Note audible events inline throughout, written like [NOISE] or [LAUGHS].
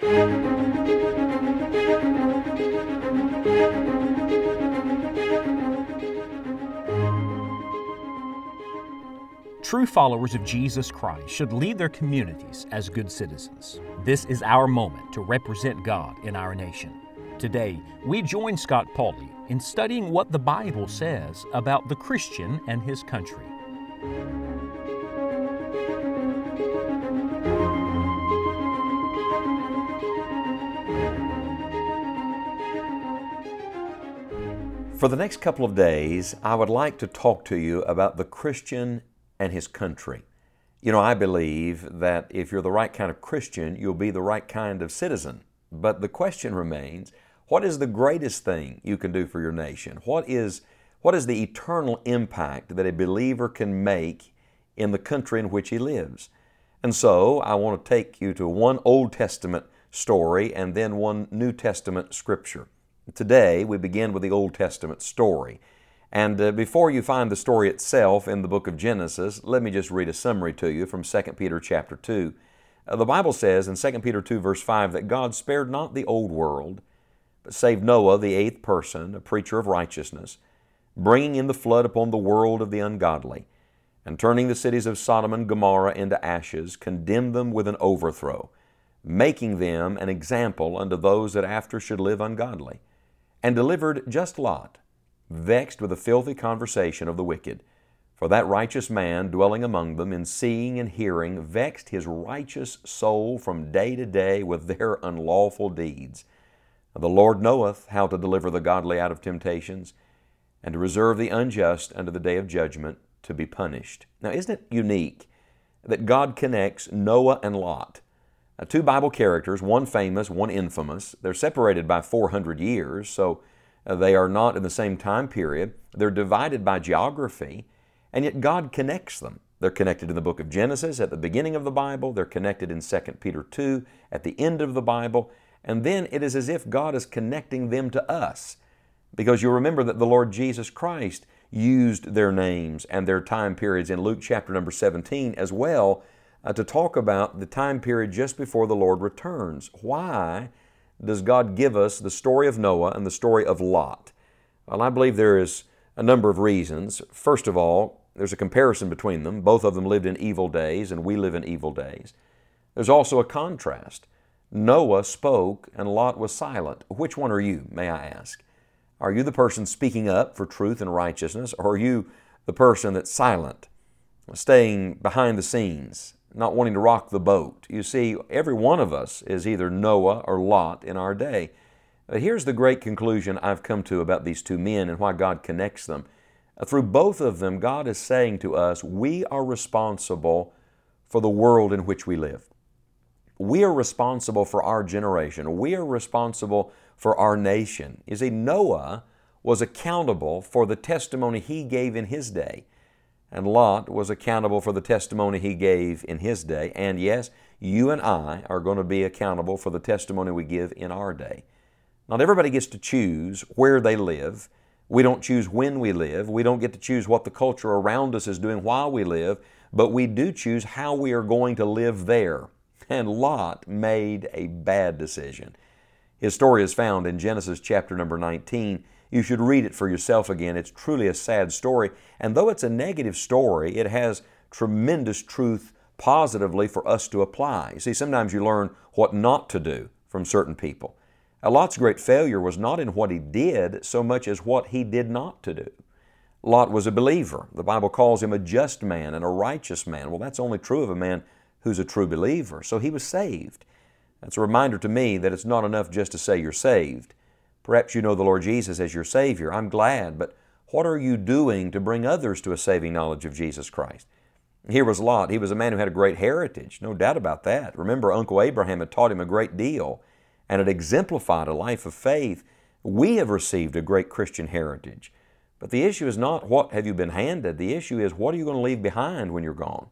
True followers of Jesus Christ should lead their communities as good citizens. This is our moment to represent God in our nation. Today, we join Scott Pauley in studying what the Bible says about the Christian and his country. For the next couple of days, I would like to talk to you about the Christian and his country. You know, I believe that if you're the right kind of Christian, you'll be the right kind of citizen. But the question remains what is the greatest thing you can do for your nation? What is, what is the eternal impact that a believer can make in the country in which he lives? And so I want to take you to one Old Testament story and then one New Testament scripture. Today we begin with the Old Testament story. And uh, before you find the story itself in the book of Genesis, let me just read a summary to you from 2 Peter chapter 2. Uh, the Bible says in 2 Peter 2 verse 5 that God spared not the old world, but saved Noah, the eighth person, a preacher of righteousness, bringing in the flood upon the world of the ungodly, and turning the cities of Sodom and Gomorrah into ashes, condemned them with an overthrow, making them an example unto those that after should live ungodly, and delivered just Lot, vexed with the filthy conversation of the wicked. For that righteous man dwelling among them in seeing and hearing vexed his righteous soul from day to day with their unlawful deeds. The Lord knoweth how to deliver the godly out of temptations, and to reserve the unjust unto the day of judgment to be punished. Now, isn't it unique that God connects Noah and Lot? Now, two Bible characters, one famous, one infamous. They're separated by 400 years, so uh, they are not in the same time period. They're divided by geography, and yet God connects them. They're connected in the book of Genesis at the beginning of the Bible, they're connected in 2 Peter 2 at the end of the Bible, and then it is as if God is connecting them to us. Because you'll remember that the Lord Jesus Christ used their names and their time periods in Luke chapter number 17 as well uh, to talk about the time period just before the Lord returns. Why? does God give us the story of Noah and the story of Lot? Well, I believe there is a number of reasons. First of all, there's a comparison between them. Both of them lived in evil days, and we live in evil days. There's also a contrast. Noah spoke, and Lot was silent. Which one are you, may I ask? Are you the person speaking up for truth and righteousness, or are you the person that's silent, staying behind the scenes, not wanting to rock the boat. You see, every one of us is either Noah or Lot in our day. But here's the great conclusion I've come to about these two men and why God connects them. Through both of them, God is saying to us, we are responsible for the world in which we live. We are responsible for our generation. We are responsible for our nation. You see, Noah was accountable for the testimony he gave in his day and Lot was accountable for the testimony he gave in his day. And yes, you and I are going to be accountable for the testimony we give in our day. Not everybody gets to choose where they live. We don't choose when we live. We don't get to choose what the culture around us is doing while we live, but we do choose how we are going to live there. And Lot made a bad decision. His story is found in Genesis chapter number 19 you should read it for yourself again. It's truly a sad story. And though it's a negative story, it has tremendous truth positively for us to apply. You see, sometimes you learn what not to do from certain people. Lot's great failure was not in what he did so much as what he did not to do. Lot was a believer. The Bible calls him a just man and a righteous man. Well, that's only true of a man who's a true believer. So he was saved. That's a reminder to me that it's not enough just to say you're saved. Perhaps you know the Lord Jesus as your Savior. I'm glad, but what are you doing to bring others to a saving knowledge of Jesus Christ? Here was Lot. He was a man who had a great heritage, no doubt about that. Remember, Uncle Abraham had taught him a great deal and had exemplified a life of faith. We have received a great Christian heritage. But the issue is not what have you been handed. The issue is what are you going to leave behind when you're gone?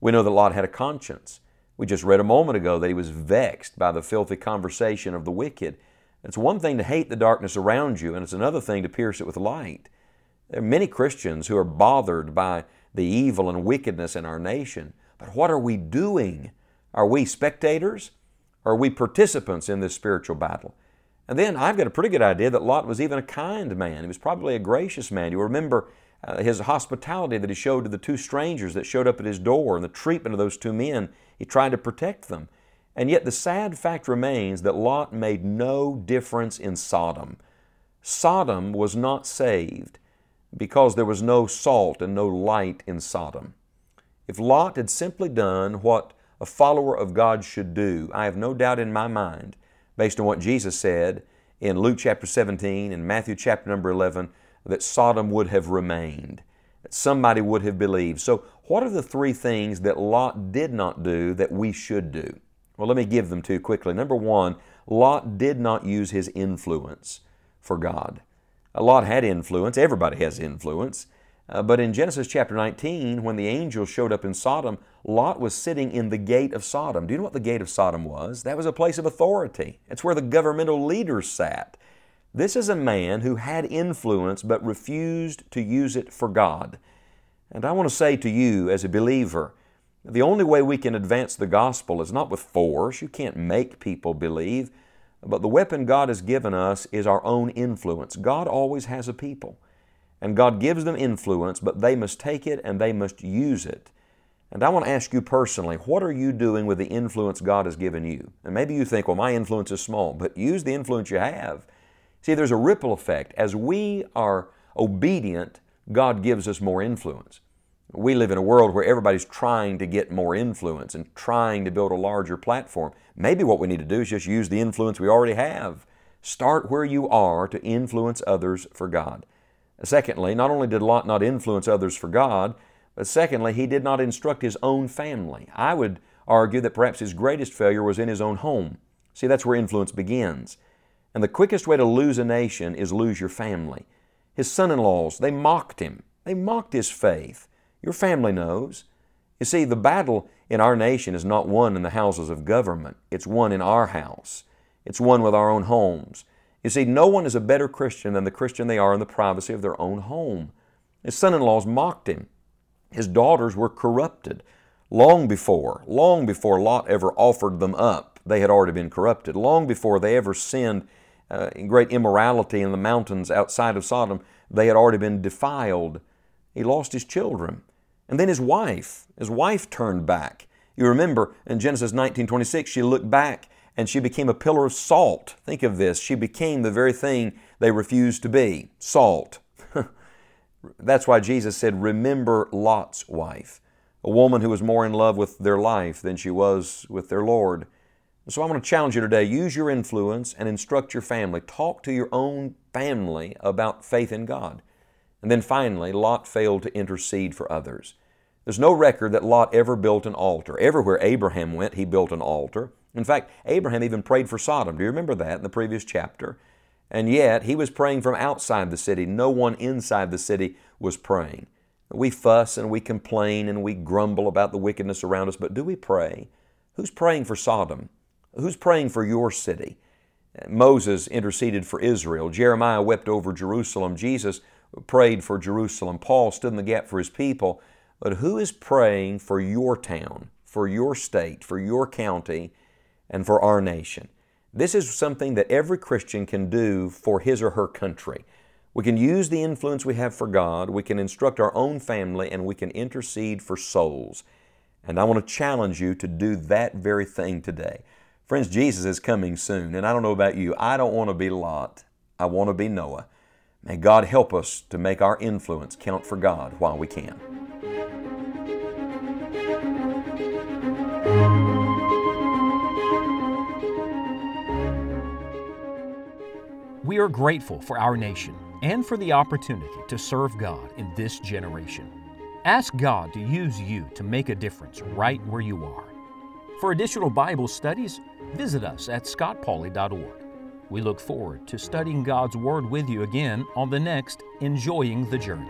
We know that Lot had a conscience. We just read a moment ago that he was vexed by the filthy conversation of the wicked. It's one thing to hate the darkness around you, and it's another thing to pierce it with light. There are many Christians who are bothered by the evil and wickedness in our nation. But what are we doing? Are we spectators? Are we participants in this spiritual battle? And then I've got a pretty good idea that Lot was even a kind man. He was probably a gracious man. You remember uh, his hospitality that he showed to the two strangers that showed up at his door and the treatment of those two men. He tried to protect them. And yet the sad fact remains that Lot made no difference in Sodom. Sodom was not saved because there was no salt and no light in Sodom. If Lot had simply done what a follower of God should do, I have no doubt in my mind, based on what Jesus said in Luke chapter 17 and Matthew chapter number 11, that Sodom would have remained, that somebody would have believed. So, what are the three things that Lot did not do that we should do? Well, let me give them to you quickly. Number one, Lot did not use his influence for God. Lot had influence, everybody has influence. Uh, but in Genesis chapter 19, when the angels showed up in Sodom, Lot was sitting in the gate of Sodom. Do you know what the gate of Sodom was? That was a place of authority. It's where the governmental leaders sat. This is a man who had influence but refused to use it for God. And I want to say to you, as a believer, the only way we can advance the gospel is not with force. You can't make people believe. But the weapon God has given us is our own influence. God always has a people. And God gives them influence, but they must take it and they must use it. And I want to ask you personally, what are you doing with the influence God has given you? And maybe you think, well, my influence is small, but use the influence you have. See, there's a ripple effect. As we are obedient, God gives us more influence. We live in a world where everybody's trying to get more influence and trying to build a larger platform. Maybe what we need to do is just use the influence we already have. Start where you are to influence others for God. Secondly, not only did Lot not influence others for God, but secondly, he did not instruct his own family. I would argue that perhaps his greatest failure was in his own home. See, that's where influence begins. And the quickest way to lose a nation is lose your family. His son in laws, they mocked him, they mocked his faith. Your family knows. You see, the battle in our nation is not won in the houses of government, it's won in our house. It's won with our own homes. You see, no one is a better Christian than the Christian they are in the privacy of their own home. His son in laws mocked him. His daughters were corrupted. Long before, long before Lot ever offered them up, they had already been corrupted. Long before they ever sinned uh, great immorality in the mountains outside of Sodom, they had already been defiled. He lost his children. And then his wife, his wife turned back. You remember in Genesis 19:26, she looked back and she became a pillar of salt. Think of this. She became the very thing they refused to be salt. [LAUGHS] That's why Jesus said, Remember Lot's wife, a woman who was more in love with their life than she was with their Lord. So I want to challenge you today use your influence and instruct your family. Talk to your own family about faith in God. And then finally, Lot failed to intercede for others. There's no record that Lot ever built an altar. Everywhere Abraham went, he built an altar. In fact, Abraham even prayed for Sodom. Do you remember that in the previous chapter? And yet, he was praying from outside the city. No one inside the city was praying. We fuss and we complain and we grumble about the wickedness around us, but do we pray? Who's praying for Sodom? Who's praying for your city? Moses interceded for Israel. Jeremiah wept over Jerusalem. Jesus prayed for Jerusalem. Paul stood in the gap for his people. But who is praying for your town, for your state, for your county, and for our nation? This is something that every Christian can do for his or her country. We can use the influence we have for God, we can instruct our own family, and we can intercede for souls. And I want to challenge you to do that very thing today. Friends, Jesus is coming soon, and I don't know about you. I don't want to be Lot. I want to be Noah. May God help us to make our influence count for God while we can. We are grateful for our nation and for the opportunity to serve God in this generation. Ask God to use you to make a difference right where you are. For additional Bible studies, visit us at scottpauley.org. We look forward to studying God's Word with you again on the next Enjoying the Journey.